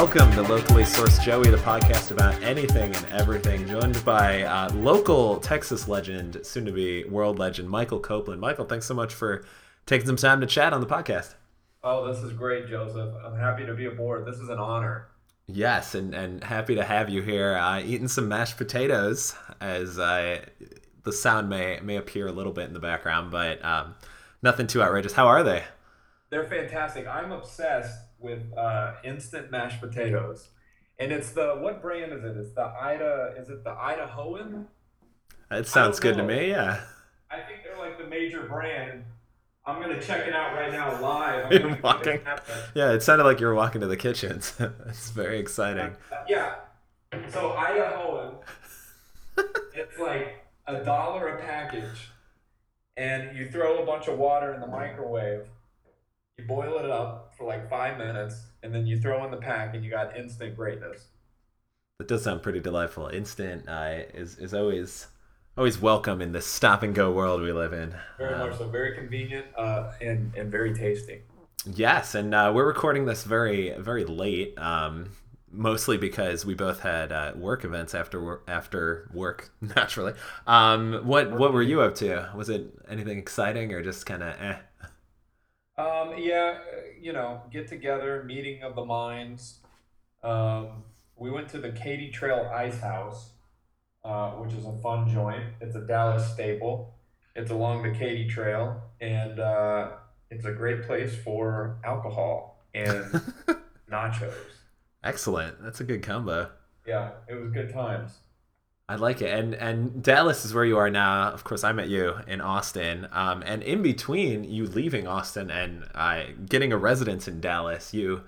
welcome to Locally Sourced Joey, the podcast about anything and everything, joined by uh, local Texas legend, soon to be world legend, Michael Copeland. Michael, thanks so much for taking some time to chat on the podcast. Oh, this is great, Joseph. I'm happy to be aboard. This is an honor. Yes, and, and happy to have you here. Uh, eating some mashed potatoes, as I, the sound may may appear a little bit in the background, but um, nothing too outrageous. How are they? They're fantastic. I'm obsessed with uh, instant mashed potatoes, and it's the what brand is it? It's the Ida. Is it the Idahoan? It sounds good know. to me. Yeah. I think they're like the major brand. I'm gonna check it out right now live. I'm You're walking. Yeah, it sounded like you were walking to the kitchens. it's very exciting. Yeah. So Idahoan, it's like a dollar a package, and you throw a bunch of water in the microwave. You boil it up for like five minutes, and then you throw in the pack, and you got instant greatness. That does sound pretty delightful. Instant uh, is is always always welcome in this stop and go world we live in. Very Um, much so. Very convenient uh, and and very tasty. Yes, and uh, we're recording this very very late, um, mostly because we both had uh, work events after work, after work. Naturally, um, what what were you up to? Was it anything exciting or just kind of eh? Um, yeah, you know, get together, meeting of the minds. Um, we went to the Katy Trail Ice House, uh, which is a fun joint. It's a Dallas staple. It's along the Katy Trail, and uh, it's a great place for alcohol and nachos. Excellent. That's a good combo. Yeah, it was good times. I like it. And and Dallas is where you are now. Of course, I met you in Austin. Um, and in between you leaving Austin and uh, getting a residence in Dallas, you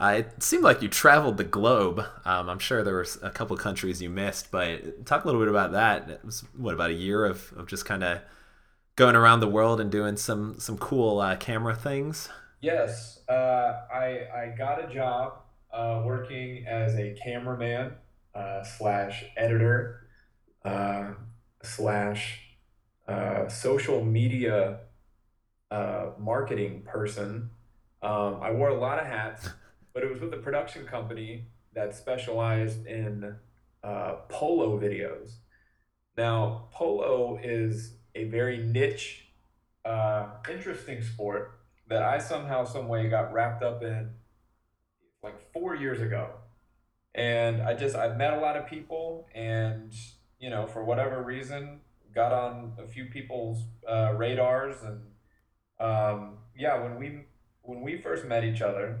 uh, it seemed like you traveled the globe. Um, I'm sure there was a couple countries you missed, but talk a little bit about that. It was what about a year of, of just kind of going around the world and doing some some cool uh, camera things. Yes, uh, I I got a job uh, working as a cameraman uh, slash editor uh, slash uh, social media uh, marketing person. Um, I wore a lot of hats, but it was with a production company that specialized in uh, polo videos. Now, polo is a very niche, uh, interesting sport that I somehow, some way got wrapped up in like four years ago. And I just, I've met a lot of people and, you know, for whatever reason, got on a few people's uh, radars. And um, yeah, when we, when we first met each other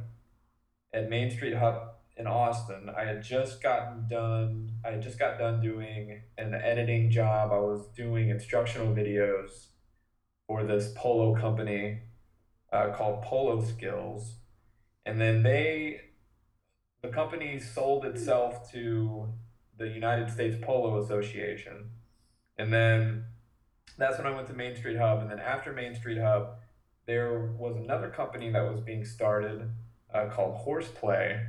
at Main Street Hub in Austin, I had just gotten done, I had just got done doing an editing job. I was doing instructional videos for this polo company uh, called Polo Skills, and then they, the company sold itself to the United States Polo Association, and then that's when I went to Main Street Hub, and then after Main Street Hub, there was another company that was being started uh, called Horseplay,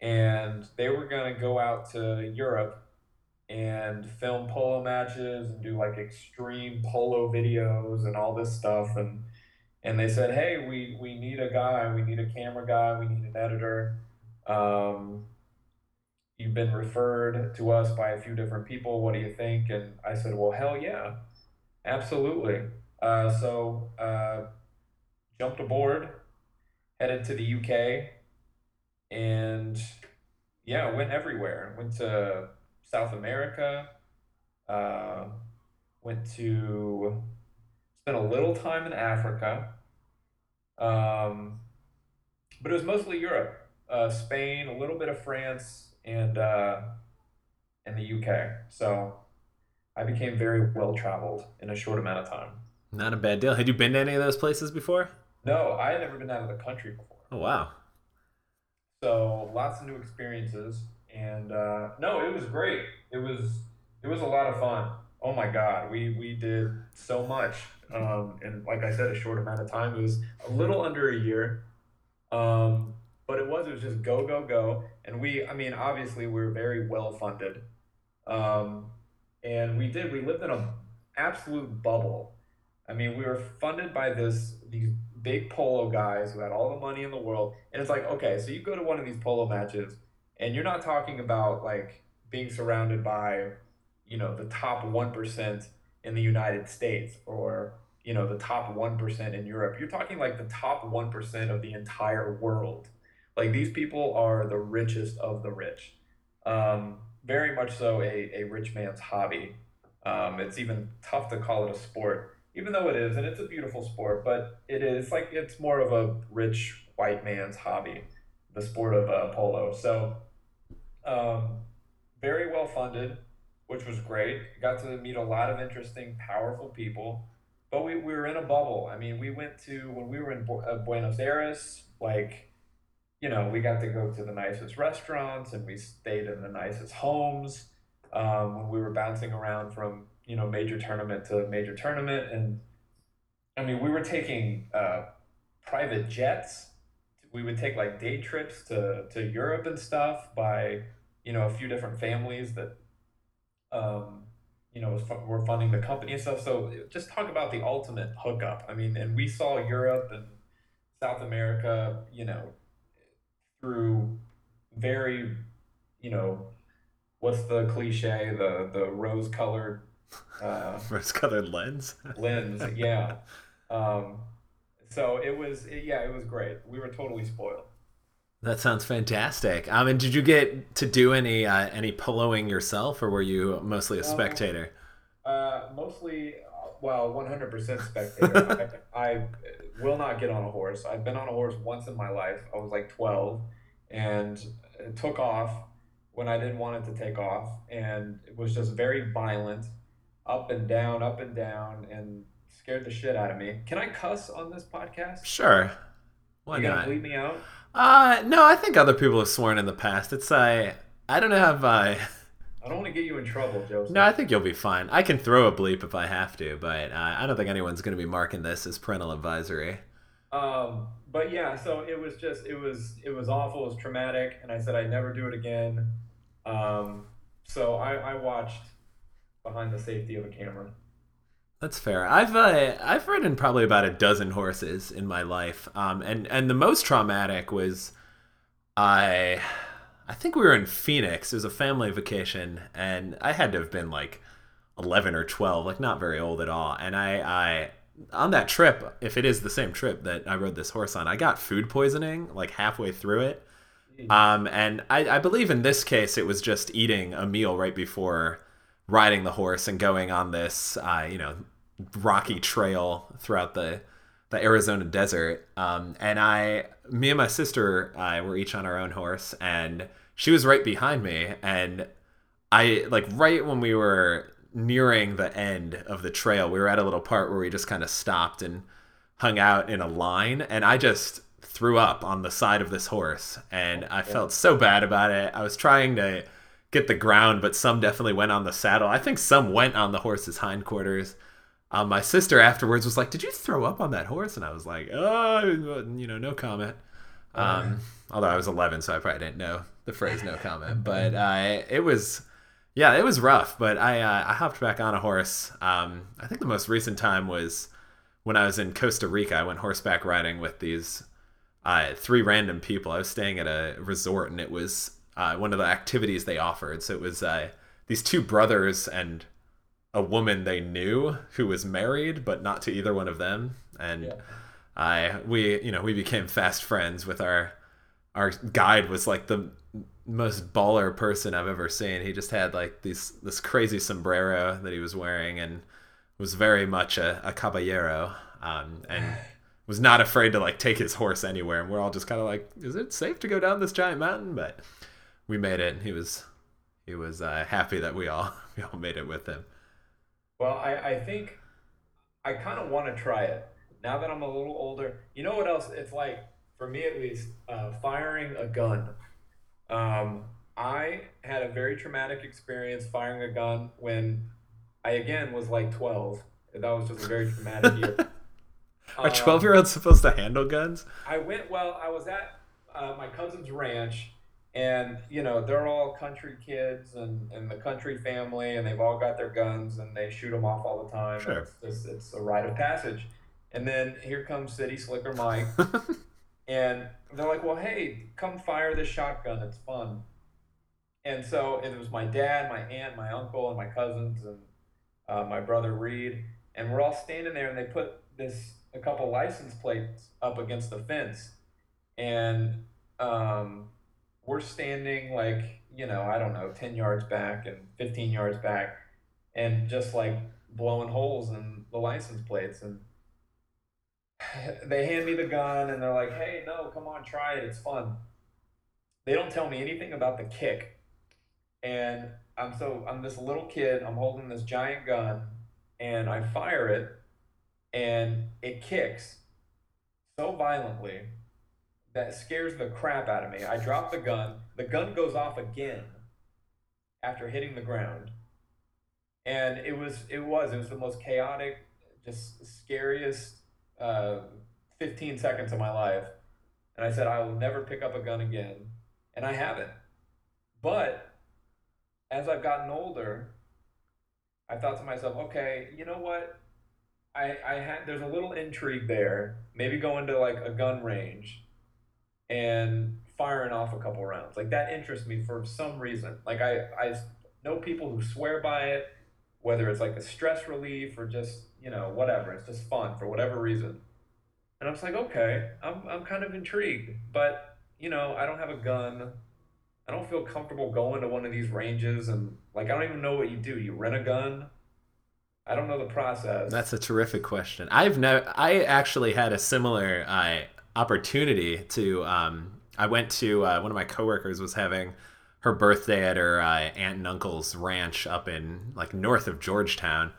and they were gonna go out to Europe and film polo matches and do like extreme polo videos and all this stuff and and they said, "Hey, we we need a guy. We need a camera guy. We need an editor. Um, you've been referred to us by a few different people. What do you think?" And I said, "Well, hell yeah, absolutely." Uh, so uh, jumped aboard, headed to the UK, and yeah, went everywhere. Went to South America. Uh, went to spent a little time in Africa, um, but it was mostly Europe, uh, Spain, a little bit of France, and uh, and the UK. So I became very well traveled in a short amount of time. Not a bad deal. Had you been to any of those places before? No, I had never been out of the country before, Oh wow. so lots of new experiences. And uh, no, it was great. It was it was a lot of fun. Oh my God, we we did so much. Um, and like I said, a short amount of time. It was a little under a year, um, but it was it was just go go go. And we, I mean, obviously we were very well funded, um, and we did. We lived in a absolute bubble. I mean, we were funded by this these big polo guys who had all the money in the world. And it's like, okay, so you go to one of these polo matches and you're not talking about like being surrounded by, you know, the top 1% in the United States or, you know, the top 1% in Europe. You're talking like the top 1% of the entire world. Like these people are the richest of the rich. Um, very much so a, a rich man's hobby. Um, it's even tough to call it a sport even though it is, and it's a beautiful sport, but it is like it's more of a rich white man's hobby, the sport of uh, polo. So, um, very well funded, which was great. Got to meet a lot of interesting, powerful people. But we, we were in a bubble. I mean, we went to, when we were in uh, Buenos Aires, like, you know, we got to go to the nicest restaurants and we stayed in the nicest homes. Um, when we were bouncing around from you know major tournament to major tournament, and I mean we were taking uh, private jets. We would take like day trips to to Europe and stuff by you know a few different families that um, you know were funding the company and stuff. So just talk about the ultimate hookup. I mean, and we saw Europe and South America, you know, through very, you know, what's the cliche, the the rose colored uh, rose-colored lens. lens, yeah. Um, so it was, yeah, it was great. We were totally spoiled. That sounds fantastic. Um, and did you get to do any uh, any poloing yourself, or were you mostly a spectator? Uh, uh mostly, well, one hundred percent spectator. I, I, will not get on a horse. I've been on a horse once in my life. I was like twelve, and it took off when I didn't want it to take off, and it was just very violent up and down, up and down, and scared the shit out of me. Can I cuss on this podcast? Sure. Why you not? bleep me out? Uh, no. I think other people have sworn in the past. It's I. I don't know if I. I don't want to get you in trouble, Joseph. No, I think you'll be fine. I can throw a bleep if I have to, but uh, I don't think anyone's going to be marking this as parental advisory. Um, but yeah, so it was just it was it was awful. It was traumatic, and I said I'd never do it again. Um, so I, I watched behind the safety of a camera. That's fair. I've uh, I've ridden probably about a dozen horses in my life, um, and and the most traumatic was I I think we were in Phoenix. It was a family vacation, and I had to have been like eleven or twelve, like not very old at all. And I I on that trip, if it is the same trip that I rode this horse on, I got food poisoning like halfway through it. Um, and I, I believe in this case it was just eating a meal right before riding the horse and going on this, uh, you know, rocky trail throughout the the Arizona desert. Um, and I, me and my sister, I were each on our own horse, and she was right behind me. And I, like, right when we were nearing the end of the trail, we were at a little part where we just kind of stopped and hung out in a line, and I just threw up on the side of this horse, and I felt so bad about it. I was trying to get the ground, but some definitely went on the saddle. I think some went on the horse's hindquarters. Um, my sister afterwards was like, "Did you throw up on that horse?" And I was like, "Oh, you know, no comment." Um, although I was 11, so I probably didn't know the phrase "no comment." But uh, it was, yeah, it was rough. But I uh, I hopped back on a horse. Um, I think the most recent time was when I was in Costa Rica. I went horseback riding with these uh, three random people. I was staying at a resort, and it was uh, one of the activities they offered. So it was uh, these two brothers and a woman they knew who was married, but not to either one of them. And yeah. I we you know we became fast friends with our our guide was like the most baller person I've ever seen. He just had like these this crazy sombrero that he was wearing and was very much a, a caballero um, and was not afraid to like take his horse anywhere. And we're all just kind of like, is it safe to go down this giant mountain? But we made it. He was he was uh, happy that we all we all made it with him. Well, I, I think I kind of want to try it now that I'm a little older. You know what else? It's like for me at least, uh, firing a gun. Um, I had a very traumatic experience firing a gun when I again was like 12. That was just a very traumatic year. Are 12 year olds supposed to handle guns? I went, well, I was at uh, my cousin's ranch and you know they're all country kids and, and the country family and they've all got their guns and they shoot them off all the time sure. it's, just, it's a rite of passage And then here comes City Slicker Mike. and they're like, well, hey, come fire this shotgun. It's fun. And so it was my dad, my aunt, my uncle, and my cousins, and uh, my brother Reed. And we're all standing there, and they put this a couple license plates up against the fence. And um, we're standing like, you know, I don't know, 10 yards back and 15 yards back, and just like blowing holes in the license plates. And they hand me the gun and they're like, hey, no, come on, try it. It's fun. They don't tell me anything about the kick. And I'm so, I'm this little kid, I'm holding this giant gun and I fire it and it kicks so violently that scares the crap out of me. I drop the gun, the gun goes off again after hitting the ground. And it was, it was, it was the most chaotic, just scariest uh, 15 seconds of my life. And I said, I will never pick up a gun again. And I haven't. But as I've gotten older, I thought to myself, okay, you know what? I, I had there's a little intrigue there. Maybe going to like a gun range and firing off a couple rounds. Like that interests me for some reason. Like I, I know people who swear by it, whether it's like a stress relief or just you know, whatever. It's just fun for whatever reason. And I was like, okay, I'm, I'm kind of intrigued, but you know, I don't have a gun. I don't feel comfortable going to one of these ranges and like I don't even know what you do. You rent a gun. I don't know the process. That's a terrific question. I've never. I actually had a similar uh, opportunity to. Um, I went to uh, one of my coworkers was having her birthday at her uh, aunt and uncle's ranch up in like north of Georgetown,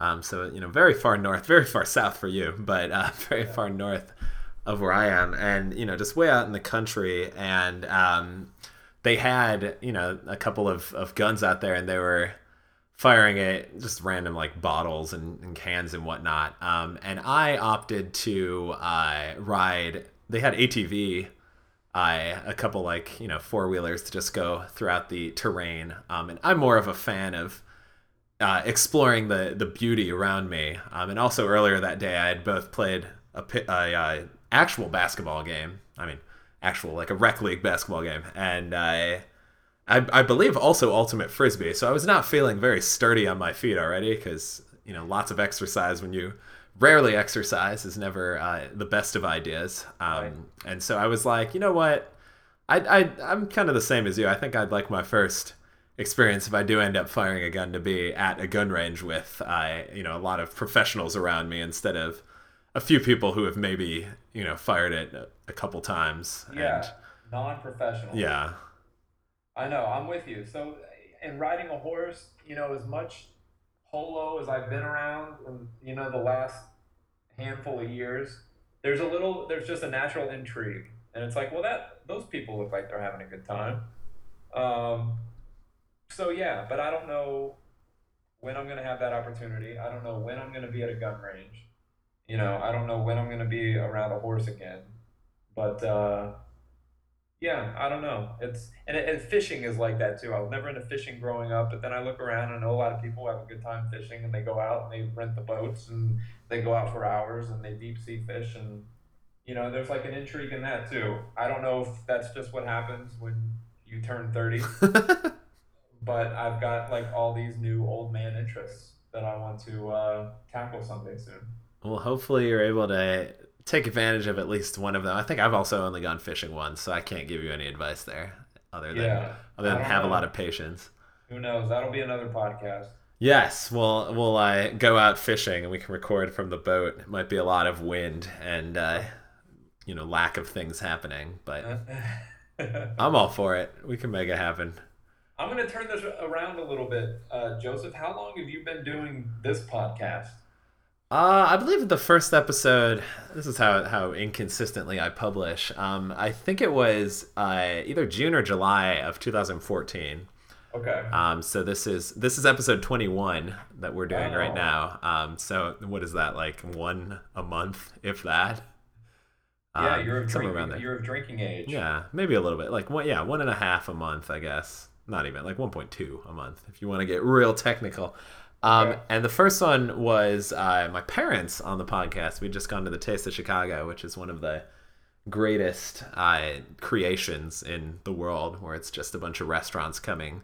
um, so you know, very far north, very far south for you, but uh, very far north of where I am, and you know, just way out in the country. And um, they had you know a couple of, of guns out there, and they were firing at just random like bottles and, and cans and whatnot. Um, and I opted to uh, ride. They had ATV. I a couple like you know four wheelers to just go throughout the terrain. Um, and I'm more of a fan of uh, exploring the the beauty around me. Um, and also earlier that day, I had both played a, a, a, uh, actual basketball game. I mean, actual like a rec league basketball game, and I, I, I believe also ultimate frisbee. So I was not feeling very sturdy on my feet already because you know lots of exercise when you rarely exercise is never uh, the best of ideas. Um, right. And so I was like, you know what, I, I I'm kind of the same as you. I think I'd like my first experience if I do end up firing a gun to be at a gun range with uh, you know a lot of professionals around me instead of a few people who have maybe you know fired it a couple times. Yeah, and, non-professional. Yeah, I know. I'm with you. So, in riding a horse, you know, as much polo as I've been around, in, you know, the last handful of years, there's a little, there's just a natural intrigue, and it's like, well, that those people look like they're having a good time. Um, so yeah, but I don't know when I'm gonna have that opportunity. I don't know when I'm gonna be at a gun range. You know, I don't know when I'm gonna be around a horse again. But uh, yeah, I don't know. It's and, and fishing is like that too. I was never into fishing growing up, but then I look around and I know a lot of people have a good time fishing, and they go out and they rent the boats and they go out for hours and they deep sea fish, and you know, there's like an intrigue in that too. I don't know if that's just what happens when you turn thirty. but I've got like all these new old man interests that I want to uh, tackle someday soon. Well, hopefully you're able to take advantage of at least one of them. I think I've also only gone fishing once, so I can't give you any advice there, other than yeah, other than have know. a lot of patience. Who knows? That'll be another podcast. Yes, we'll we'll uh, go out fishing and we can record from the boat. It might be a lot of wind and uh, you know lack of things happening, but I'm all for it. We can make it happen. I'm going to turn this around a little bit. Uh, Joseph, how long have you been doing this podcast? Uh, I believe the first episode. This is how how inconsistently I publish. Um, I think it was uh, either June or July of 2014. Okay. Um, so this is this is episode 21 that we're doing oh. right now. Um, so what is that like one a month, if that? Yeah, um, you're of drinking, you're of drinking age. Yeah, maybe a little bit. Like one, yeah, one and a half a month, I guess not even like 1.2 a month if you want to get real technical. Um, Okay. and the first one was uh, my parents on the podcast. We'd just gone to the Taste of Chicago, which is one of the greatest uh, creations in the world, where it's just a bunch of restaurants coming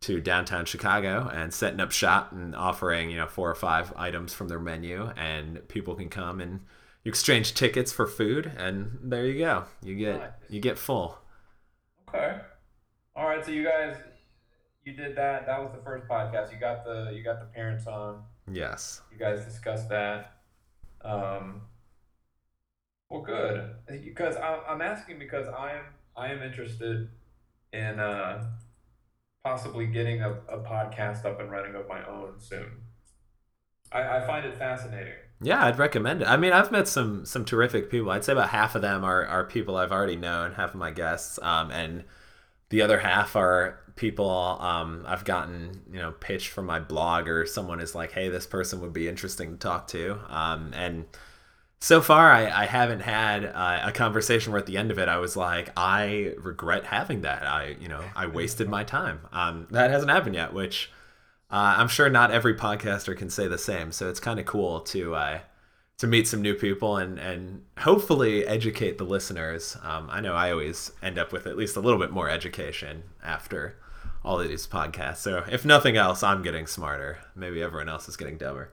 to downtown Chicago and setting up shop and offering you know four or five items from their menu, and people can come and you exchange tickets for food, and there you go. You get Nice. you get full. Okay. All right. So you guys, you did that. That was the first podcast. You got the you got the parents on. Yes. You guys discussed that. Um, well, good. Because I, I'm asking because I am I am interested in uh, possibly getting a, a podcast up and running of my own soon. I, I find it fascinating. Yeah, I'd recommend it. I mean, I've met some some terrific people. I'd say about half of them are are people I've already known, half of my guests, um, and the other half are people um, I've gotten you know pitched from my blog or someone is like, hey, this person would be interesting to talk to, um, and so far I, I haven't had uh, a conversation where at the end of it I was like, I regret having that. I you know I wasted my time. Um, that hasn't happened yet, which. Uh, I'm sure not every podcaster can say the same, so it's kind of cool to uh, to meet some new people and and hopefully educate the listeners. Um, I know I always end up with at least a little bit more education after all of these podcasts. So if nothing else, I'm getting smarter. Maybe everyone else is getting dumber.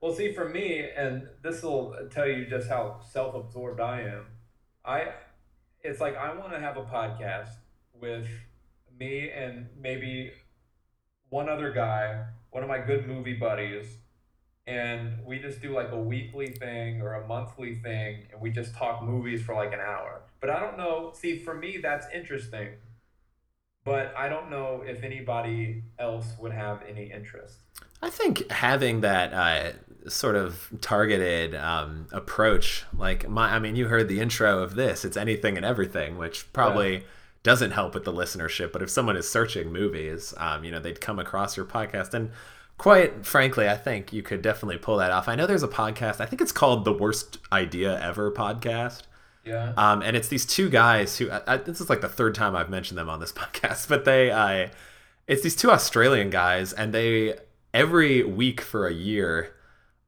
Well, see, for me, and this will tell you just how self-absorbed I am. I, it's like I want to have a podcast with me and maybe one other guy, one of my good movie buddies, and we just do like a weekly thing or a monthly thing, and we just talk movies for like an hour. But I don't know. See, for me, that's interesting. But I don't know if anybody else would have any interest. I think having that uh, sort of targeted um, approach, like my, I mean, you heard the intro of this. It's anything and everything, which probably doesn't help with the listenership. But if someone is searching movies, um, you know, they'd come across your podcast, and quite frankly, I think you could definitely pull that off. I know there's a podcast. I think it's called the Worst Idea Ever podcast. Yeah. Um, and it's these two guys who I, I, this is like the third time I've mentioned them on this podcast, but they, uh, it's these two Australian guys, and they every week for a year.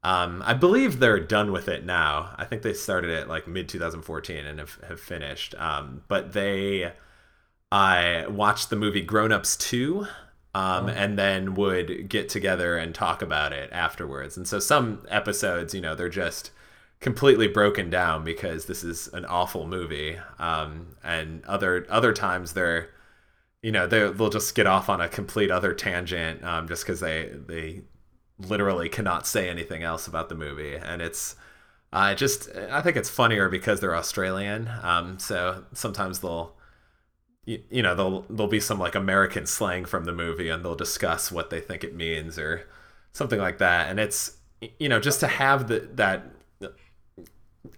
Um, I believe they're done with it now. I think they started it like mid 2014 and have, have finished. Um, but they, I watched the movie Grown Ups 2 um, Oh. and then would get together and talk about it afterwards. And so some episodes, you know, they're just completely broken down because this is an awful movie. Um, and other other times they're, you know, they they'll just get off on a complete other tangent um, just because they they literally cannot say anything else about the movie, and it's. I just I think it's funnier because they're Australian. Um, so sometimes they'll you, know there'll there'll be some like American slang from the movie and they'll discuss what they think it means or something like that and it's you know just to have the, that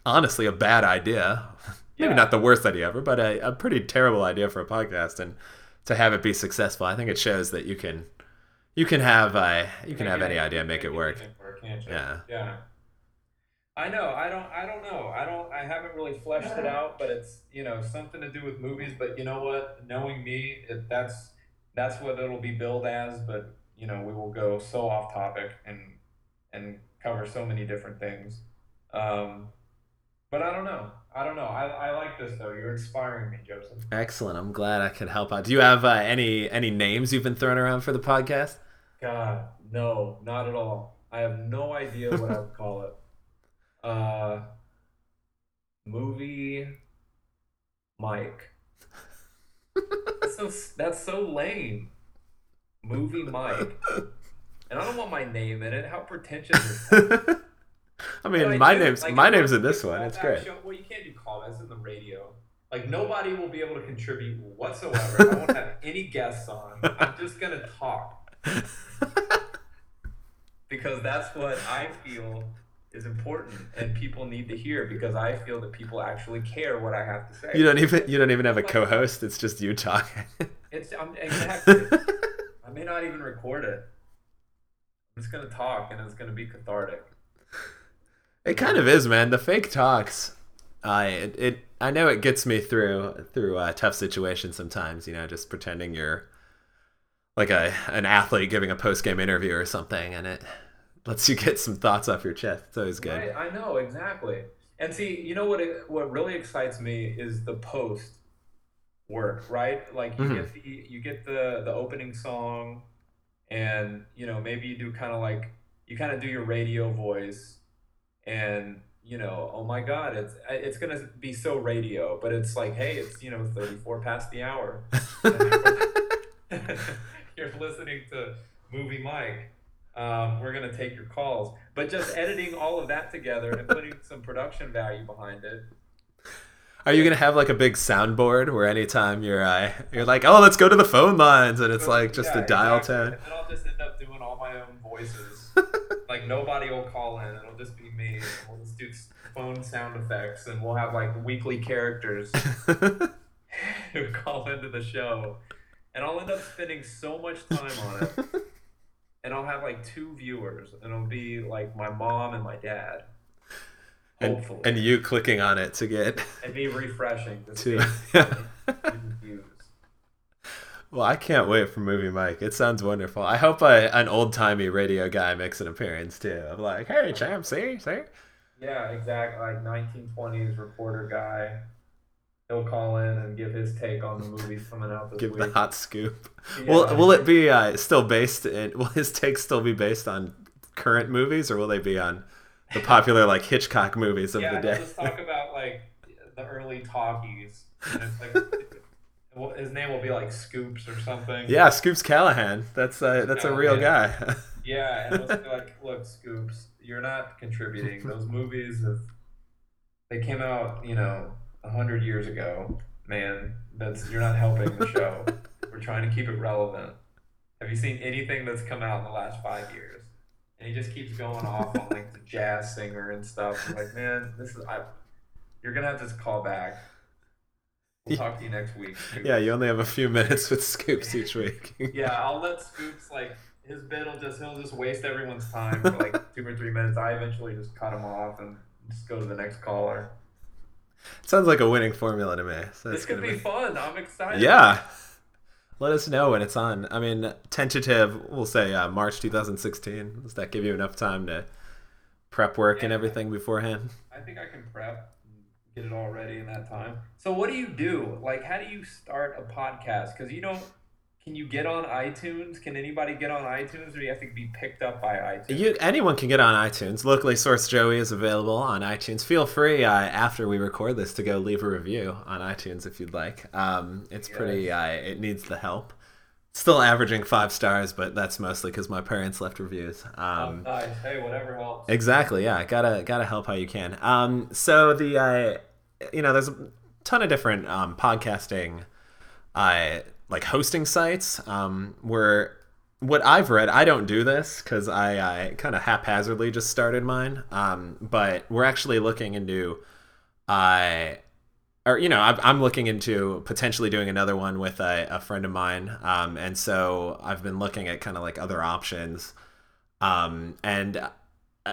honestly a bad idea maybe Yeah. not the worst idea ever but a, a pretty terrible idea for a podcast and to have it be successful I think it shows that you can you can have uh, you can have any idea and make it work work. Yeah. Yeah. I know. I don't. I don't know. I don't. I haven't really fleshed it out, but it's you know something to do with movies. But you know what? Knowing me, it, that's that's what it'll be billed as. But you know, we will go so off topic and and cover so many different things. Um, but I don't know. I don't know. I, I like this though. You're inspiring me, Joseph. excellent I'm glad I could help out do you have uh, any any names you've been throwing around for the podcast God, no, not at all. I have no idea what I would call it. Uh, movie Mike. That's so that's so lame. Movie Mike. And I don't want my name in it. How pretentious is that? I mean, I my do, name's like, my name's in this one. It's great. show- well, you can't do callbacks in the radio. Like nobody will be able to contribute whatsoever. I won't have any guests on. I'm just gonna talk because that's what I feel is important and people need to hear because I feel that people actually care what I have to say. You don't even you don't even have a co-host. It's just you talking. It's I'm, exactly. I may not even record it. I'm just gonna talk and it's gonna be cathartic. It kind of is, man. The fake talks. I it, it I know it gets me through through uh, tough situations sometimes. You know, just pretending you're like a an athlete giving a post game interview or something, and it lets you get some thoughts off your chest. It's always good. Right, I know exactly. And see, you know what? It, what really excites me is the post work, right? Like you Mhm. get the you get the the opening song, and you know maybe you do kind of like you kind of do your radio voice, and you know, oh my God, it's it's gonna be so radio, but it's like, hey, it's you know thirty four past the hour. You're listening to Movie Mike. Um, we're gonna take your calls, but just editing all of that together and putting some production value behind it. Are you gonna have like a big soundboard where anytime you're uh, you're like, oh, let's go to the phone lines, and it's like just Yeah, a dial exactly. tone. And then I'll just end up doing all my own voices. like nobody will call in. It'll just be. And we'll just do phone sound effects, and we'll have like weekly characters who call into the show, and I'll end up spending so much time on it. and I'll have like two viewers, and it'll be like my mom and my dad. and, Hopefully, and you clicking on it to get and me refreshing to see views. Well, I can't wait for Movie Mike. It sounds wonderful. I hope a, an old timey radio guy makes an appearance too. I'm like, hey, champ, see, see. Yeah, exactly. Like 1920s reporter guy. He'll call in and give his take on the movies coming out this Give week. the hot scoop. Yeah. Will Will it be uh, still based? In, will his takes still be based on current movies, or will they be on the popular like Hitchcock movies of yeah, the day? just talk about like the early talkies. And it's like, his name will be like Scoops or something. Yeah, Scoops Callahan. That's uh, that's a real guy. Yeah, and let's be like, look, Scoops, you're not contributing. Those movies have they came out, you know, a hundred years ago. Man, that's you're not helping the show. We're trying to keep it relevant. Have you seen anything that's come out in the last five years? And he just keeps going off on like the jazz singer and stuff. I'm like, man, this is I. You're gonna have to call back. We'll talk to you next week. Scoops." yeah, you only have a few minutes with Scoops each week. Yeah, I'll let Scoops like his bit will just he'll just waste everyone's time for like two or three minutes. I eventually just cut him off and just go to the next caller. Sounds like a winning formula to me. So this it's could gonna be fun. I'm excited. Yeah. Let us know when it's on. I mean, tentative, we'll say uh, March 2016. Does that give you enough time to prep work and everything beforehand? I think I can prep get it all ready in that time. So what do you do? Like how do you start a podcast? Because you don't can you get on iTunes? Can anybody get on iTunes or do you have to be picked up by iTunes? You, anyone can get on iTunes. Locally sourced Joey is available on iTunes. Feel free uh, after we record this to go leave a review on iTunes if you'd like. Um, it's pretty. Uh, it needs the help. Still averaging five stars, but that's mostly because my parents left reviews. Um, oh, nice. Hey, whatever helps. Exactly. Yeah. Gotta gotta help how you can. Um. So the uh, you know, there's a ton of different um podcasting, uh, like hosting sites. Um, where what I've read, I don't do this because I, I kind of haphazardly just started mine. Um, but we're actually looking into, uh, or you know, I'm, I'm looking into potentially doing another one with a, a friend of mine. Um, and so I've been looking at kind of like other options. Um, and I-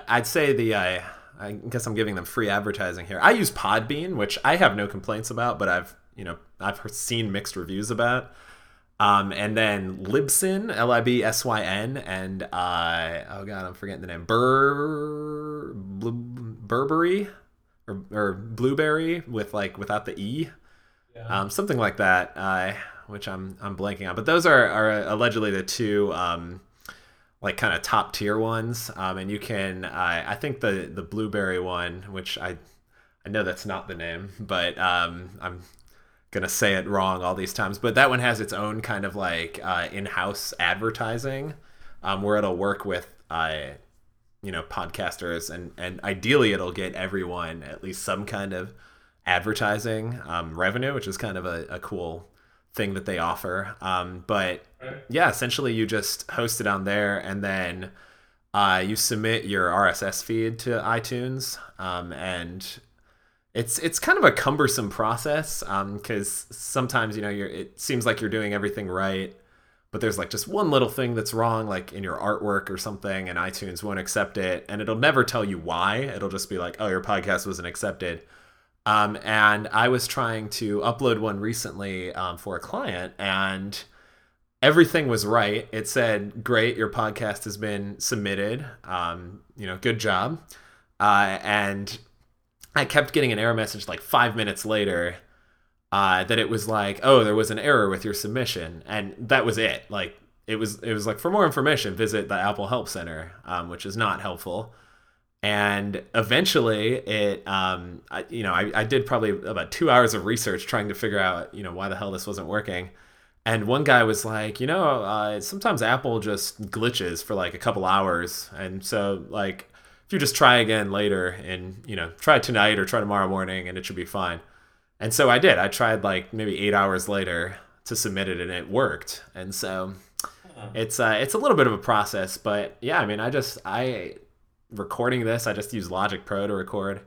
I'd say the uh, I guess I'm giving them free advertising here. I use Podbean, which I have no complaints about, but I've you know I've seen mixed reviews about. Um, and then Libsyn, L I B S Y N, and uh, oh god, I'm forgetting the name. Bur Burberry or, or Blueberry with like without the e, Yeah. um, something like that. Uh, which I'm I'm blanking on, but those are are allegedly the two. Um, like kind of top tier ones. Um, and you can, uh, I think the the blueberry one, which I I know that's not the name, but um, I'm gonna say it wrong all these times. But that one has its own kind of like uh, in-house advertising, um, where it'll work with. Uh, you know podcasters and and ideally it'll get everyone at least some kind of advertising um, revenue which is kind of a, a cool thing that they offer. Um, but yeah essentially you just host it on there and then uh, you submit your rss feed to itunes um, and it's it's kind of a cumbersome process because sometimes you know you're it seems like you're doing everything right but there's like just one little thing that's wrong like in your artwork or something and itunes won't accept it and it'll never tell you why. It'll just be like oh your podcast wasn't accepted um, and i was trying to upload one recently um, for a client and everything was right. It said, "Great, your podcast has been submitted. Um, you know, good job." Uh, and I kept getting an error message like five minutes later uh, that it was like, "Oh, there was an error with your submission," and that was it. Like it was, it was like for more information, visit the Apple Help Center, um, which is not helpful. And eventually, it, um, I, you know, I, I did probably about two hours of research trying to figure out, you know, why the hell this wasn't working and one guy was like, you know, uh, sometimes Apple just glitches for like a couple hours, and so like if you just try again later and you know try tonight or try tomorrow morning, and it should be fine. And so I did. I tried like maybe eight hours later to submit it, and it worked. And so it's uh, it's a little bit of a process, but yeah, I mean, I just I recording this, I just use Logic Pro to record.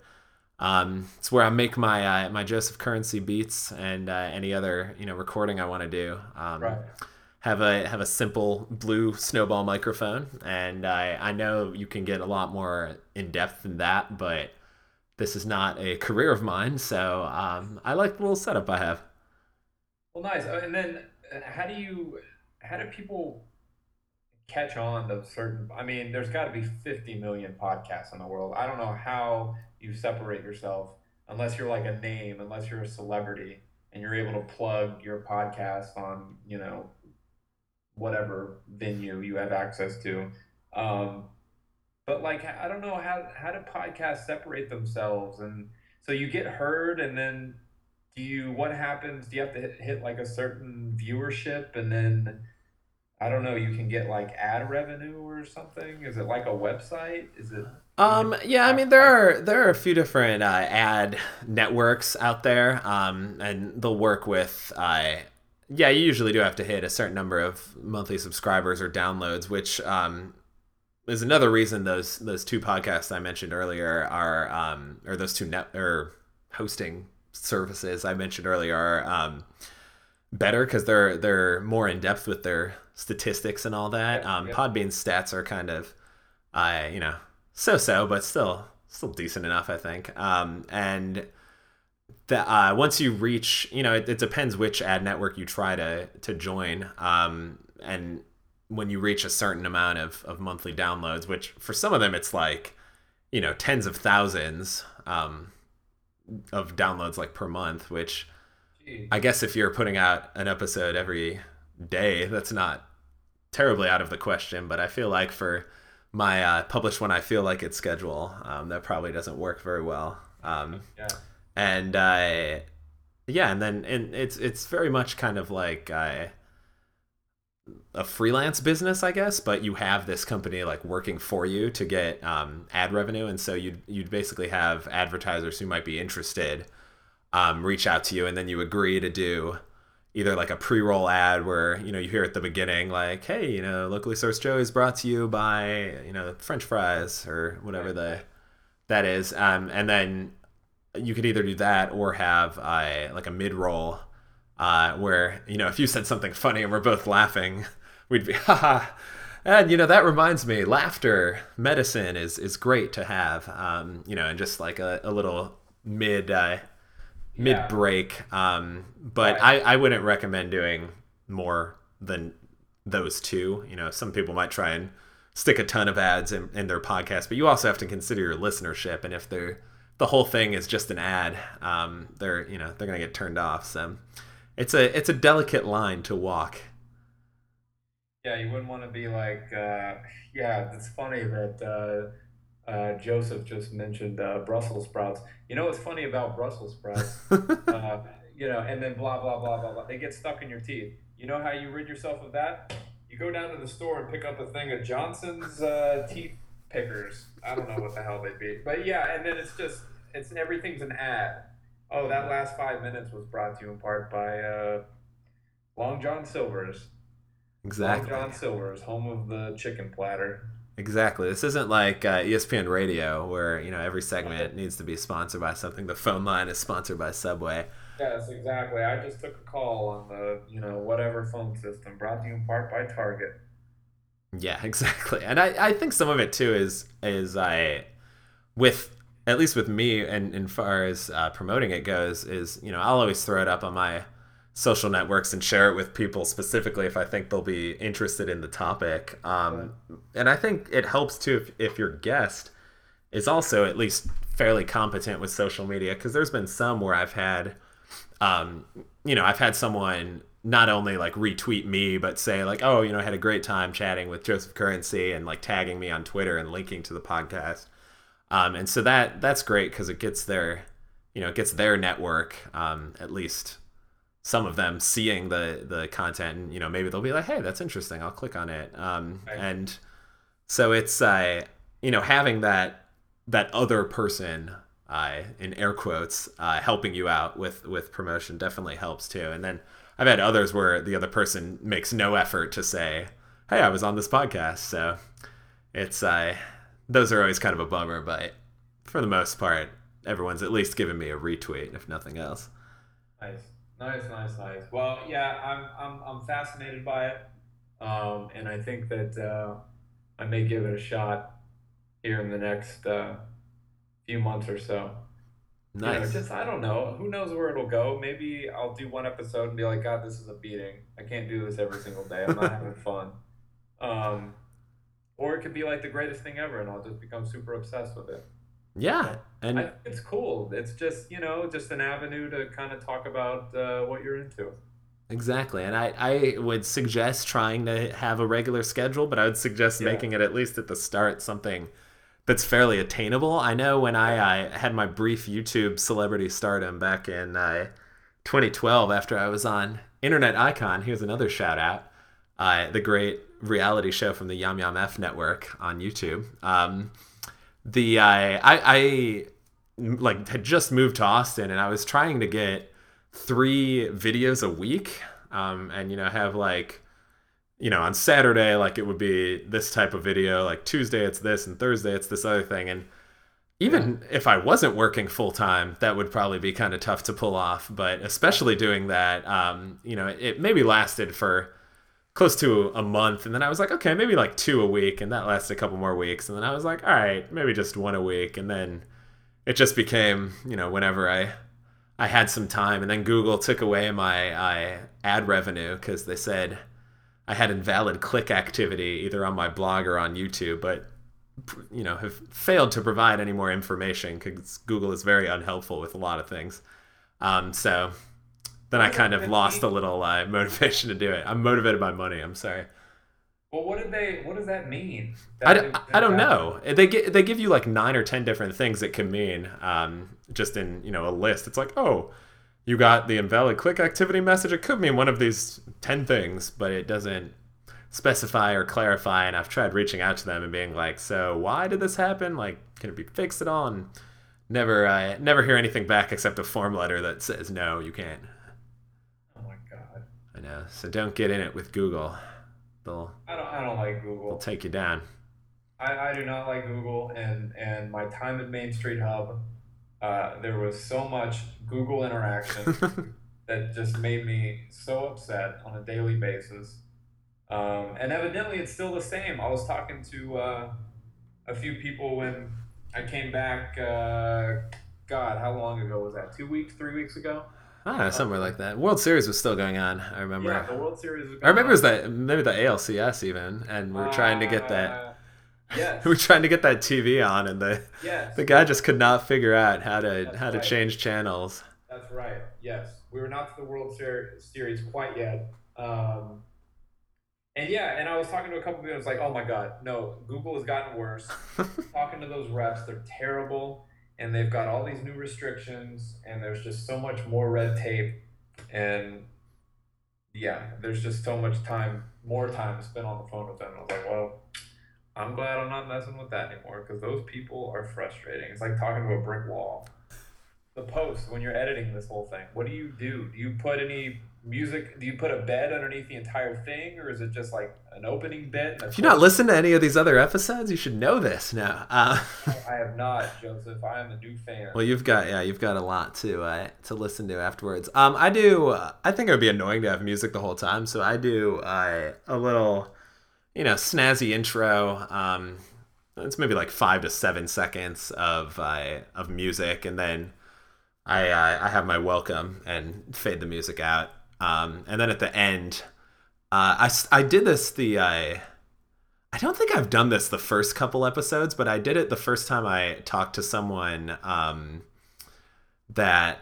Um, it's where I make my uh, my Joseph Currency beats and uh, any other you know recording I want to do. Um, Right. Have a have a simple blue snowball microphone, and I I know you can get a lot more in depth than that, but this is not a career of mine, so um, I like the little setup I have. Well, nice. Uh, And then uh, how do you, how do people catch on to certain, I mean, there's got to be 50 million podcasts in the world. I don't know how you separate yourself unless you're like a name, unless you're a celebrity and you're able to plug your podcast on, you know, whatever venue you have access to. Um, but like, I don't know how, how do podcasts separate themselves? And so you get heard and then do you what happens do you have to hit, hit like a certain viewership and then i don't know you can get like ad revenue or something is it like a website is it Um, yeah, I mean there are there are a few different uh, ad networks out there, um, and they'll work with. Uh, yeah, you usually do have to hit a certain number of monthly subscribers or downloads, which um, is another reason those those two podcasts I mentioned earlier are um, or those two net or hosting services I mentioned earlier are um, better because they're they're more in depth with their statistics and all that. Um. Podbean's stats are kind of, uh, you know, so so, but still still decent enough, I think. Um, and that uh, once you reach, you know, it, it depends which ad network you try to to join. Um, and when you reach a certain amount of, of monthly downloads, which for some of them it's like, you know, tens of thousands um, of downloads like per month, which. I guess if you're putting out an episode every day, that's not terribly out of the question. But I feel like for my uh, publish when I feel like it schedule, um, that probably doesn't work very well. Um, yeah and uh, yeah, and then and it's it's very much kind of like uh, a freelance business, I guess. But you have this company like working for you to get um, ad revenue, and so you'd you'd basically have advertisers who might be interested um, reach out to you, and then you agree to do either like a pre-roll ad where you know you hear at the beginning like hey you know locally sourced joe is brought to you by you know french fries or whatever the that is. Um, and then you could either do that or have uh, like a mid-roll uh, where you know if you said something funny and we're both laughing we'd be haha and you know that reminds me laughter medicine is is great to have um, you know and just like a, a little mid uh, mid break um, but Right. I, I wouldn't recommend doing more than those two. You know some people might try and stick a ton of ads in, in their podcast but you also have to consider your listenership. And if they're the whole thing is just an ad um, they're you know they're gonna get turned off. So it's a it's a delicate line to walk. Yeah, you wouldn't want to be like, uh, yeah, it's funny that uh, uh, Joseph just mentioned uh, Brussels sprouts. You know what's funny about Brussels sprouts? uh, you know, and then blah, blah, blah, blah, blah. They get stuck in your teeth. You know how you rid yourself of that? You go down to the store and pick up a thing of Johnson's uh, teeth pickers. I don't know what the hell they'd be. But yeah, and then it's just, it's everything's an ad. Oh, that last five minutes was brought to you in part by uh, Long John Silver's. exactly Long John Silver's, home of the chicken platter. Exactly. This isn't like uh, ESPN Radio where you know every segment needs to be sponsored by something. The phone line is sponsored by Subway. Yes, exactly. I just took a call on the, you know, whatever phone system brought to you in part by Target. Yeah, exactly. And I, I think some of it too is is I with at least with me and in far as uh, promoting it goes is you know I'll always throw it up on my social networks and share it with people specifically if I think they'll be interested in the topic. Um, and I think it helps too if, if your guest is also at least fairly competent with social media because there's been some where I've had, um, you know, I've had someone not only like retweet me but say like, oh, you know, I had a great time chatting with Joseph Currency and like tagging me on Twitter and linking to the podcast. Um, and so that that's great because it gets their, you know, it gets their network um, at least some of them seeing the the content and you know maybe they'll be like hey that's interesting. I'll click on it. Um, right. and so it's uh, you know having that that other person uh, in air quotes uh, helping you out with with promotion definitely helps too. And then i've had others where the other person makes no effort to say hey i was on this podcast. So it's uh, those are always kind of a bummer but for the most part everyone's at least giving me a retweet if nothing else. Nice Nice, nice, nice. Well, yeah, I'm I'm I'm fascinated by it, um, and I think that uh, I may give it a shot here in the next uh, few months or so. Nice. You know, just I don't know. Who knows where it'll go? Maybe I'll do one episode and be like, God, this is a beating. I can't do this every single day. I'm not having fun. Um, or it could be like the greatest thing ever, and I'll just become super obsessed with it. Yeah, and I, it's cool. It's just you know just an avenue to kind of talk about uh, what you're into. Exactly, and I I would suggest trying to have a regular schedule, but I would suggest yeah. making it at least at the start something that's fairly attainable. I know when I, I had my brief YouTube celebrity stardom back in uh, 2012 after I was on Internet Icon. Here's another shout out. Uh, the great reality show from the Yum Yum F network on YouTube. Um, the I I like had just moved to Austin and I was trying to get three videos a week, um, and you know have like you know on Saturday like it would be this type of video, like Tuesday it's this and Thursday it's this other thing, and even if I wasn't working full time, that would probably be kind of tough to pull off. But especially doing that, um, you know, it maybe lasted for close to a month and then i was like okay maybe like two a week and that lasted a couple more weeks and then i was like all right maybe just one a week and then it just became you know whenever i i had some time and then google took away my I, ad revenue because they said i had invalid click activity either on my blog or on youtube but you know have failed to provide any more information because google is very unhelpful with a lot of things. Um, so then I kind of lost a little uh, motivation to do it. I'm motivated by money. I'm sorry. Well, what did they? What does that mean? That I, I, I don't know. They get they give you like nine or ten different things it can mean. Um, just in you know a list. It's like oh, you got the invalid click activity message. It could mean one of these ten things, but it doesn't specify or clarify. And I've tried reaching out to them and being like, so why did this happen? Like, can it be fixed at all? And never, uh, never hear anything back except a form letter that says no, you can't. Know. So don't get in it with Google. They'll. I don't. I don't like Google. They'll take you down. I, I do not like Google, and and my time at Main Street Hub, uh, there was so much Google interaction that just made me so upset on a daily basis. Um, and evidently, it's still the same. I was talking to uh, a few people when I came back. Uh, God, how long ago was that? Two weeks, three weeks ago. I don't know, somewhere like that. World Series was still going on. I remember. Yeah, the World Series. I remember it was that maybe the ALCS even, and we are trying to get that. Uh, yes. we are trying to get that TV on, and the yes. the guy just could not figure out how to That's how to change channels. That's right. Yes, we were not to the World Series quite yet. Um, and yeah, and I was talking to a couple of people. I was like, oh my god, no, Google has gotten worse. talking to those reps, they're terrible and they've got all these new restrictions and there's just so much more red tape and yeah there's just so much time more time spent on the phone with them. I was like well i'm glad i'm not messing with that anymore because those people are frustrating. It's like talking to a brick wall. The post when you're editing this whole thing what do you do? Do you put any music do you put a bed underneath the entire thing or is it just like an opening bit if you not listened to any of these other episodes you should know this now. Uh, i have not joseph. I am a new fan. Well you've got yeah you've got a lot to uh, to listen to afterwards. Um i do uh, i think it would be annoying to have music the whole time so i do uh, a little you know snazzy intro. Um it's maybe like five to seven seconds of uh, of music and then I, uh, I have my welcome and fade the music out Um, and then at the end, uh, I, I did this the I I don't think I've done this the first couple episodes, but I did it the first time I talked to someone um, that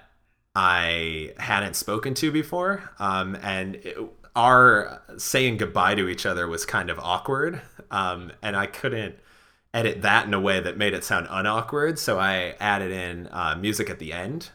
I hadn't spoken to before, um, and it, our saying goodbye to each other was kind of awkward, um, and I couldn't edit that in a way that made it sound unawkward, so I added in uh, music at the end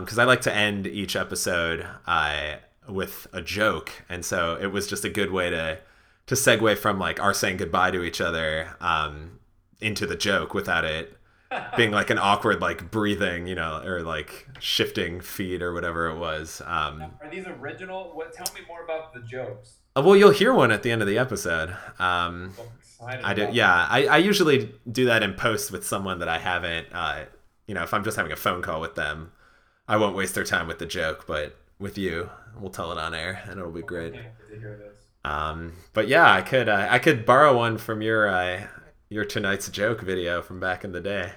because um, I like to end each episode uh, with a joke, and so it was just a good way to to segue from like our saying goodbye to each other um, into the joke without it being like an awkward like breathing, you know, or like shifting feet or whatever it was. Um, Are these original? What? Tell me more about the jokes. Uh, well, you'll hear one at the end of the episode. Um, I do. Yeah, I, I usually do that in post with someone that I haven't. Uh, you know, if I'm just having a phone call with them, I won't waste their time with the joke. But with you, we'll tell it on air, and it'll be great. Um, but yeah, I could uh, I could borrow one from your uh, your tonight's joke video from back in the day.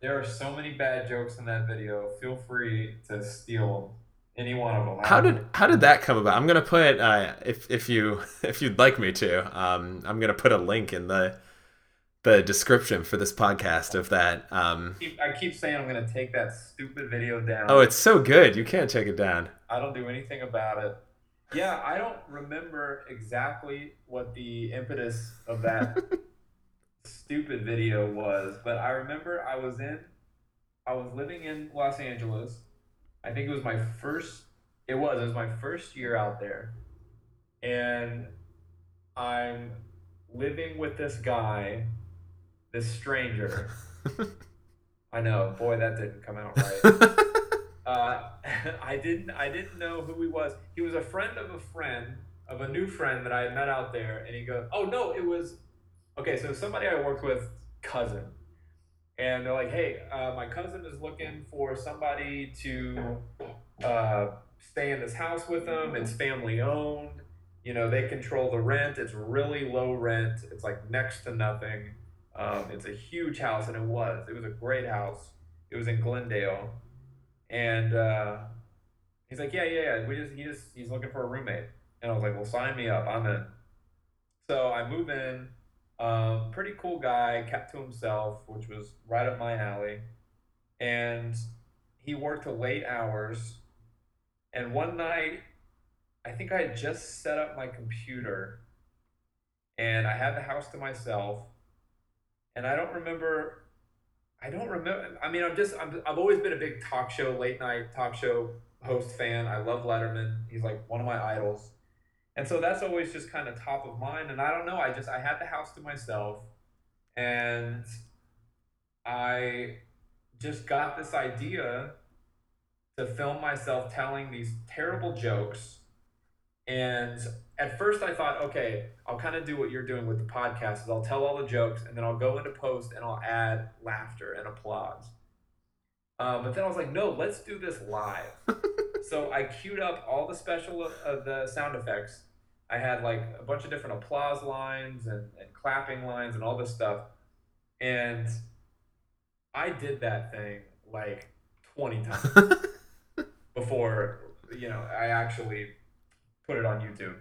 There are so many bad jokes in that video. Feel free to steal any one of them. How did how did that come about? I'm gonna put uh, if if you if you'd like me to, um, I'm gonna put a link in the the description for this podcast of that. Um, I, keep, I keep saying I'm gonna take that stupid video down. Oh, it's so good. You can't take it down. I don't do anything about it. Yeah, I don't remember exactly what the impetus of that stupid video was, but I remember I was in, I was living in Los Angeles. I think it was my first, it was, it was my first year out there. And I'm living with this guy, this stranger. I know, boy, that didn't come out right. Uh, I didn't I didn't know who he was. He was a friend of a friend of a new friend that I had met out there, and he goes, "Oh no, it was okay." So somebody I worked with, cousin, and they're like, "Hey, uh, my cousin is looking for somebody to uh, stay in this house with them. It's family owned. You know, they control the rent. It's really low rent. It's like next to nothing. Um, it's a huge house, and it was. It was a great house. It was in Glendale." And uh, he's like, yeah, yeah, yeah. We just he just he's looking for a roommate. And I was like, well, sign me up. I'm in. So I move in. Um, pretty cool guy, kept to himself, which was right up my alley. And he worked to late hours. And one night, I think I had just set up my computer and I had the house to myself. And I don't remember I don't remember. I mean, I'm just, I'm, I've always been a big talk show, late night talk show host fan. I love Letterman. He's like one of my idols. And so that's always just kind of top of mind. And I don't know. I just, I had the house to myself and I just got this idea to film myself telling these terrible jokes. And at first I thought, okay, I'll kind of do what you're doing with the podcast is I'll tell all the jokes and then I'll go into post and I'll add laughter and applause. Um, but then I was like, no, let's do this live. so I queued up all the special uh, the sound effects. I had like a bunch of different applause lines and, and clapping lines and all this stuff. And I did that thing like 20 times before, you know, I actually put it on YouTube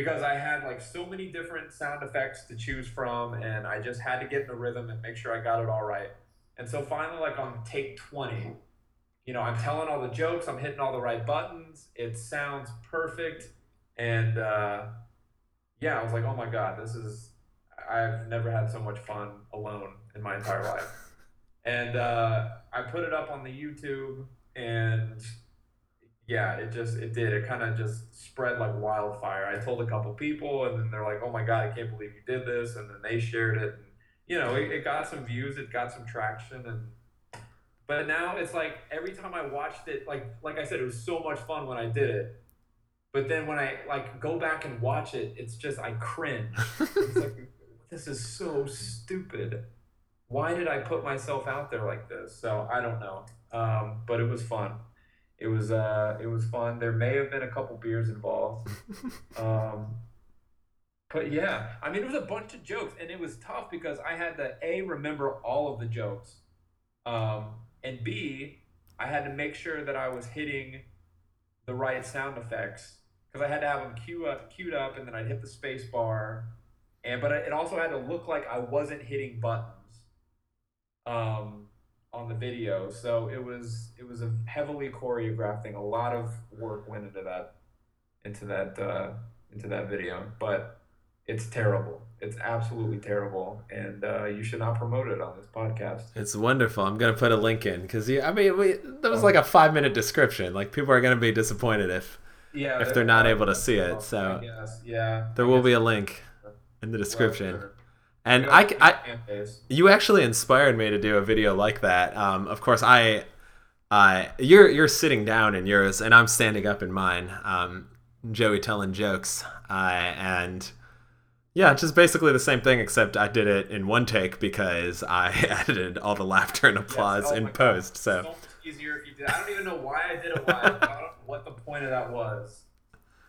because I had like so many different sound effects to choose from, and I just had to get in the rhythm and make sure I got it all right. And so finally, like on take 20, you know, I'm telling all the jokes, I'm hitting all the right buttons, it sounds perfect. And uh, yeah, I was like, oh my God, this is, I've never had so much fun alone in my entire life. And uh, I put it up on the YouTube, and yeah, it just it did. It kind of just spread like wildfire. I told a couple people, and then they're like, "Oh my god, I can't believe you did this!" And then they shared it. And, you know, it, it got some views, it got some traction, and but now it's like every time I watched it, like like I said, it was so much fun when I did it. But then when I like go back and watch it, it's just I cringe. it's like this is so stupid. Why did I put myself out there like this? So I don't know. Um, but it was fun. It was uh, it was fun. There may have been a couple beers involved. um, but yeah, I mean, it was a bunch of jokes, and it was tough because I had to a remember all of the jokes, um, and b I had to make sure that I was hitting the right sound effects because I had to have them queue up, queued up, and then I'd hit the space bar, and but it also had to look like I wasn't hitting buttons, um, on the video. So it was it was a heavily choreographed thing. A lot of work went into that, into that uh, into that video, but it's terrible. It's absolutely terrible, and uh, you should not promote it on this podcast. It's wonderful. I'm gonna put a link in because I mean, we, that was like a five minute description. Like people are gonna be disappointed if Yeah, if they're not able to see it. I So guess, yeah, there I will be a link in the description. Well, sure. And I, I, fan you actually inspired me to do a video like that. Um, of course, I, I, you're you're sitting down in yours, and I'm standing up in mine. Um, Joey telling jokes, uh, and yeah, just basically the same thing, except I did it in one take because I edited all the laughter and applause Yes, oh in my God. post. So easier if you did. I don't even know why I did it. Why I don't know what the point of that was.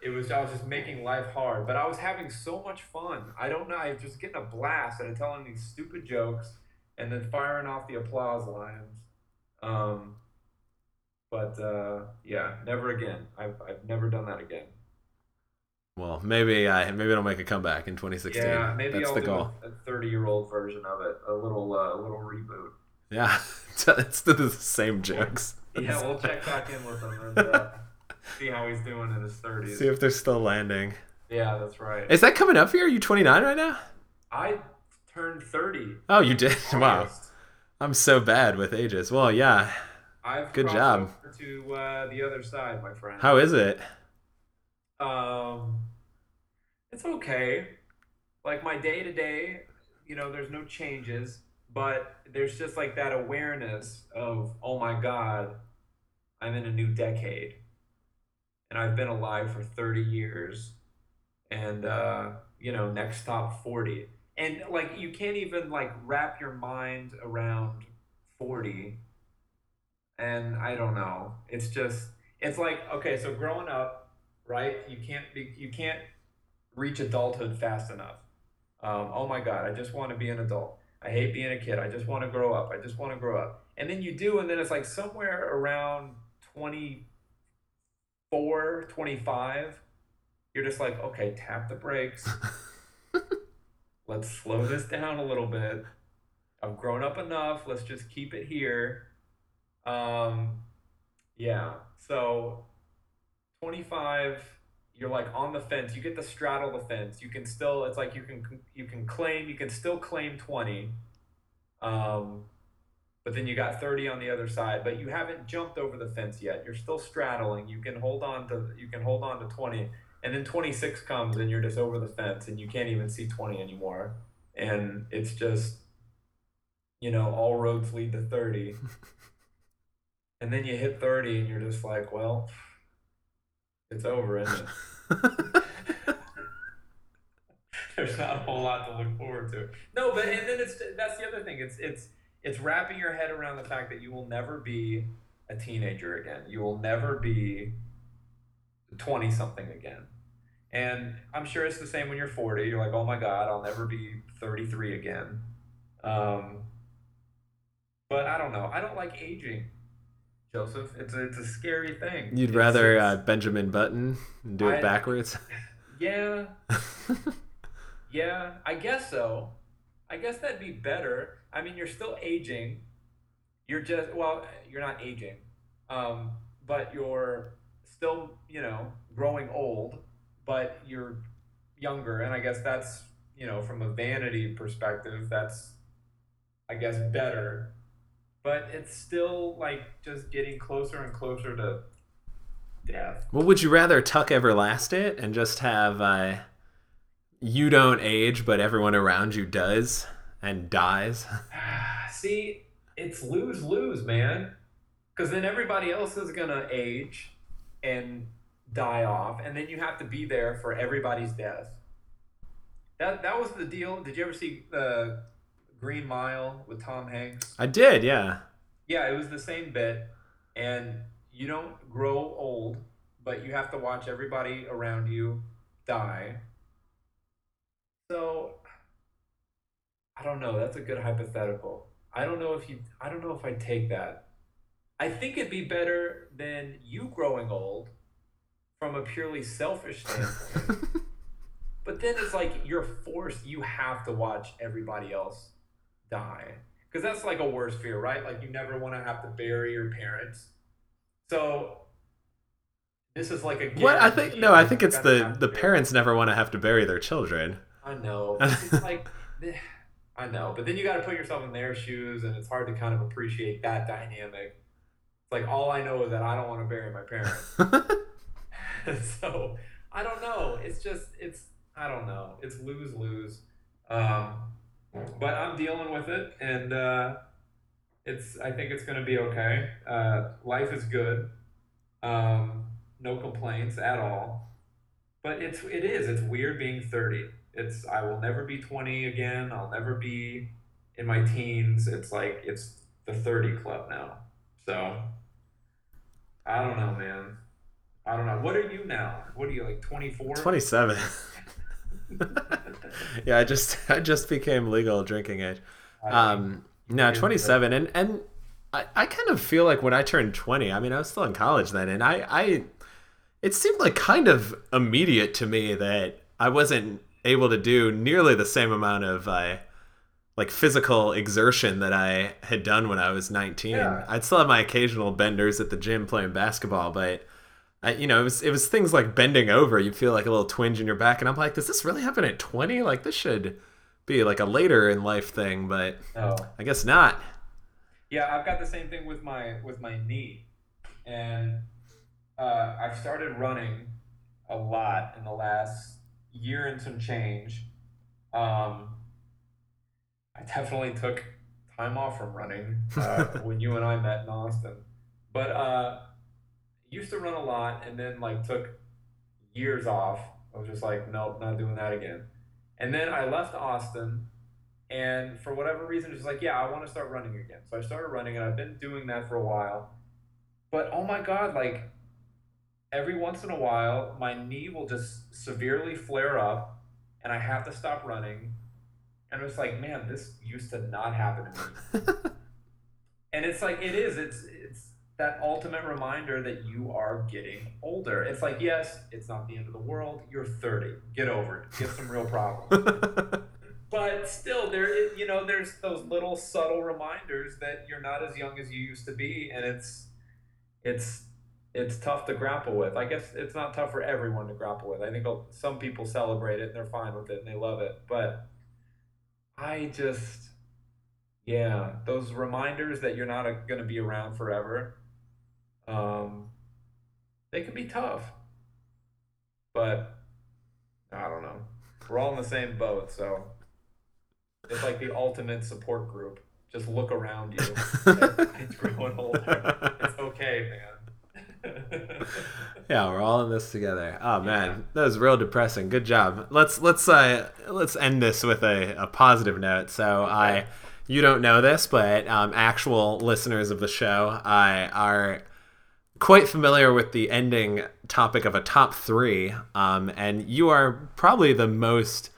It was I was just making life hard, but I was having so much fun. I don't know. I was just getting a blast out of telling these stupid jokes and then firing off the applause lines. Um, but uh, yeah, never again. I've, I've never done that again. well, maybe I maybe it'll make a comeback in 2016. Yeah, maybe That's I'll the do goal. a thirty-year-old version of it, a little uh, little reboot. Yeah, it's the same jokes. Yeah, we'll check back in with them. and uh, see how he's doing in his thirties. See if they're still landing. Yeah, that's right. Is that coming up for you? Are you 29 right now? I turned 30. Oh, you did. Wow, I'm so bad with ages. Well, yeah. I've Good job. to uh, the other side, my friend. How is it? Um, it's okay. Like my day to day, you know, there's no changes, but there's just like that awareness of, oh my God, I'm in a new decade, and I've been alive for 30 years, and uh, you know, next top 40, and like you can't even like wrap your mind around 40, and I don't know. It's just, it's like okay, so growing up right? You can't be, you can't reach adulthood fast enough. Um, oh my God, I just want to be an adult. I hate being a kid. I just want to grow up. I just want to grow up. And then you do, and then it's like somewhere around 24, 25, you're just like, okay, tap the brakes. Let's slow this down a little bit. I've grown up enough. Let's just keep it here. Um, yeah. So 25 you're like on the fence you get to straddle the fence you can still it's like you can you can claim you can still claim 20 um but then you got 30 on the other side but you haven't jumped over the fence yet you're still straddling you can hold on to you can hold on to 20 and then 26 comes and you're just over the fence and you can't even see 20 anymore and it's just you know all roads lead to 30 and then you hit 30 and you're just like well it's over, isn't it? There's not a whole lot to look forward to. No, but and then it's that's the other thing. It's it's it's wrapping your head around the fact that you will never be a teenager again. You will never be twenty something again. And I'm sure it's the same when you're 40. You're like, oh my god, I'll never be 33 again. Um, but I don't know. I don't like aging. Joseph, it's a, it's a scary thing. You'd It's- rather uh, Benjamin Button and do it I- backwards? yeah, yeah, I guess so. I guess that'd be better. I mean, you're still aging. You're just well, you're not aging, um, but you're still, you know, growing old, but you're younger, and I guess that's, you know, from a vanity perspective, that's, I guess, better. But it's still like just getting closer and closer to death. Well, would you rather Tuck Everlast it and just have uh, you don't age, but everyone around you does and dies? See, it's lose lose, man. Because then everybody else is gonna age and die off, and then you have to be there for everybody's death. That that was the deal. Did you ever see uh, Green Mile with Tom Hanks? I did, yeah. Yeah, it was the same bit, and you don't grow old, but you have to watch everybody around you die. So, I don't know. That's a good hypothetical. I don't know if you. I don't know if I take that. I think it'd be better than you growing old, from a purely selfish standpoint. but then it's like you're forced, you have to watch everybody else die. Because that's like a worst fear, right? Like you never want to have to bury your parents. So this is like a what I think. No, I think it's the the parents never want to have to bury their children. I know. It's like I know, but then you got to put yourself in their shoes, and it's hard to kind of appreciate that dynamic. It's like all I know is that I don't want to bury my parents. so I don't know. It's just it's I don't know. It's lose lose. Um, but I'm dealing with it, and uh, it's I think it's gonna be okay. Uh, life is good. Um, no complaints at all. But it's it is it's weird being thirty. It's I will never be twenty again. I'll never be in my teens. It's like it's the thirty club now. So I don't know, man. I don't know. What are you now? What are you like 24? 27. yeah, I just I just became legal drinking age. Um no, 27 and and I, I kind of feel like when I turned 20, I mean, I was still in college then and I I it seemed like kind of immediate to me that I wasn't able to do nearly the same amount of uh, like physical exertion that I had done when I was 19. Yeah. I'd still have my occasional benders at the gym playing basketball, but I, you know, it was it was things like bending over. You feel like a little twinge in your back, and I'm like, does this really happen at 20? Like this should be like a later in life thing, but oh. I guess not. Yeah, I've got the same thing with my with my knee, and uh, I've started running a lot in the last year and some change. Um, I definitely took time off from running uh, when you and I met in Austin, but uh, used to run a lot and then like took years off. I was just like, nope, not doing that again. And then I left Austin, and for whatever reason, just like, yeah, I want to start running again. So I started running, and I've been doing that for a while. But oh my god, like every once in a while, my knee will just severely flare up, and I have to stop running. And it's like, man, this used to not happen to me. and it's like it is. It's it's that ultimate reminder that you are getting older. It's like, yes, it's not the end of the world. You're 30. Get over it. Get some real problems. but still, there, you know, there's those little subtle reminders that you're not as young as you used to be, and it's, it's it's tough to grapple with. I guess it's not tough for everyone to grapple with. I think some people celebrate it and they're fine with it and they love it. But I just, yeah, those reminders that you're not going to be around forever, um, they can be tough. But I don't know. We're all in the same boat, so it's like the ultimate support group. Just look around you. it's growing older. It's okay, man. yeah, we're all in this together. Oh man, that was real depressing. Good job. Let's let's uh let's end this with a, a positive note. So okay. I you don't know this, but um, actual listeners of the show I are quite familiar with the ending topic of a top three, um, and you are probably the most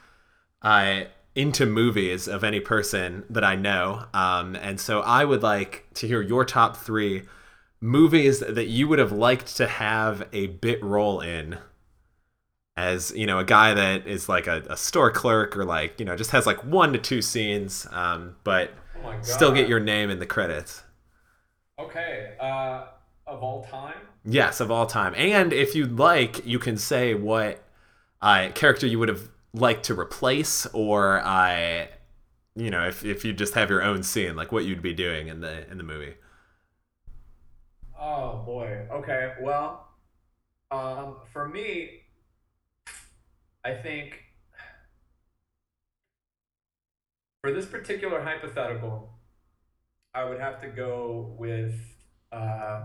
uh, into movies of any person that I know. Um, and so I would like to hear your top three movies that you would have liked to have a bit role in as you know a guy that is like a, a store clerk or like you know just has like one to two scenes um, but oh still get your name in the credits. Okay uh, of all time? Yes of all time. And if you'd like you can say what uh, character you would have liked to replace or i uh, you know if, if you just have your own scene like what you'd be doing in the in the movie Oh boy. Okay. Well, um, for me, I think for this particular hypothetical, I would have to go with. Uh,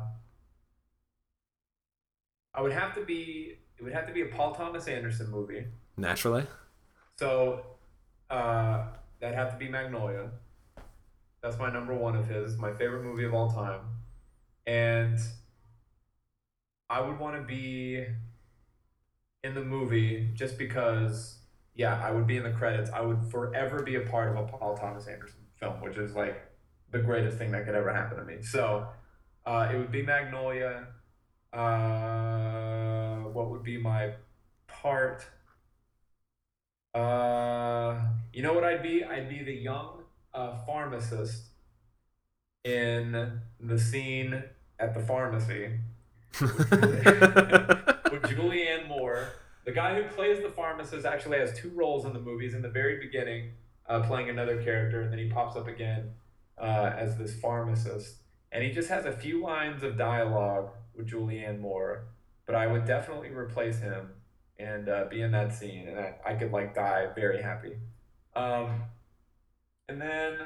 I would have to be. It would have to be a Paul Thomas Anderson movie. Naturally. So, uh, that'd have to be Magnolia. That's my number one of his. My favorite movie of all time and I would want to be in the movie just because, yeah, I would be in the credits. I would forever be a part of a Paul Thomas Anderson film, which is like the greatest thing that could ever happen to me. So uh, it would be Magnolia. Uh, what would be my part? Uh, you know what I'd be? I'd be the young uh, pharmacist in the scene at the pharmacy with Julianne Moore. The guy who plays the pharmacist actually has two roles in the movies. In the very beginning, uh, playing another character, and then he pops up again uh, as this pharmacist. And he just has a few lines of dialogue with Julianne Moore, but I would definitely replace him and uh, be in that scene, and I, I could like die very happy. Um, and then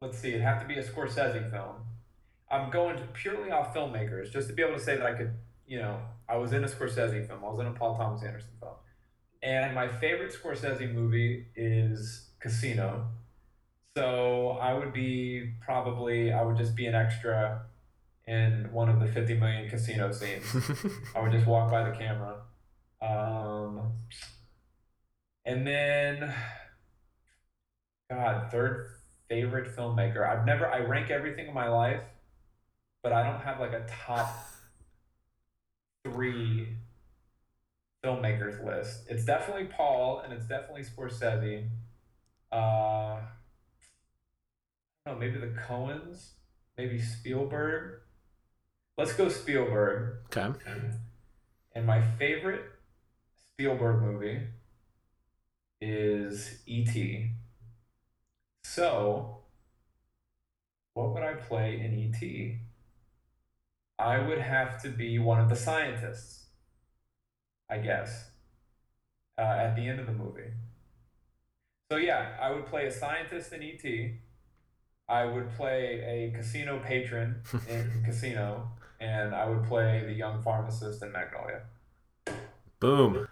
let's see, it'd have to be a Scorsese film. I'm going to purely off filmmakers just to be able to say that I could, you know, I was in a Scorsese film, I was in a Paul Thomas Anderson film. And my favorite Scorsese movie is Casino. So I would be probably, I would just be an extra in one of the 50 million casino scenes. I would just walk by the camera. Um, and then, God, third favorite filmmaker. I've never, I rank everything in my life, but I don't have like a top three filmmakers list. It's definitely Paul and it's definitely Scorsese. Uh, I don't know, maybe the Coens, maybe Spielberg. Let's go Spielberg. Okay. And my favorite Spielberg movie is E.T. So, what would I play in E.T.? I would have to be one of the scientists, I guess, uh, at the end of the movie. So, yeah, I would play a scientist in E.T. I would play a casino patron in Casino, and I would play the young pharmacist in Magnolia. Boom.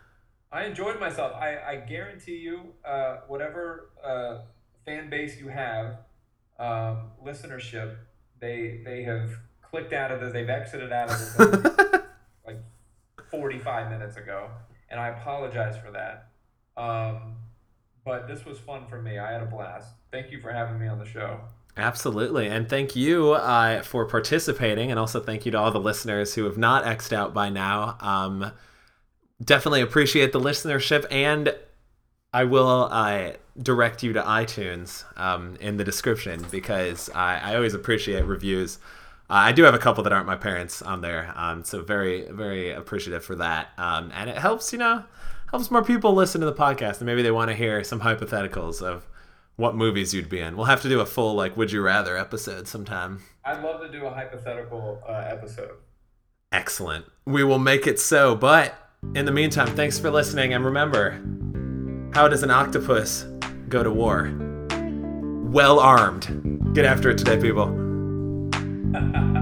I enjoyed myself. I, I guarantee you, uh, whatever uh, fan base you have, um, listenership, they they have clicked out of this. They've exited out of this like 45 minutes ago, and I apologize for that. Um, but this was fun for me. I had a blast. Thank you for having me on the show. Absolutely. And thank you uh, for participating. And also thank you to all the listeners who have not X'd out by now. Um, definitely appreciate the listenership. And I will uh, direct you to iTunes um, in the description because I, I always appreciate reviews. Uh, I do have a couple that aren't my parents on there. Um, so very, very appreciative for that. Um, and it helps, you know, helps more people listen to the podcast and maybe they want to hear some hypotheticals of what movies you'd be in. We'll have to do a full like would you rather episode sometime. I'd love to do a hypothetical uh, episode. Excellent. We will make it so. But in the meantime, thanks for listening and remember, how does an octopus go to war? Well armed. Get after it today, people. Ha ha ha.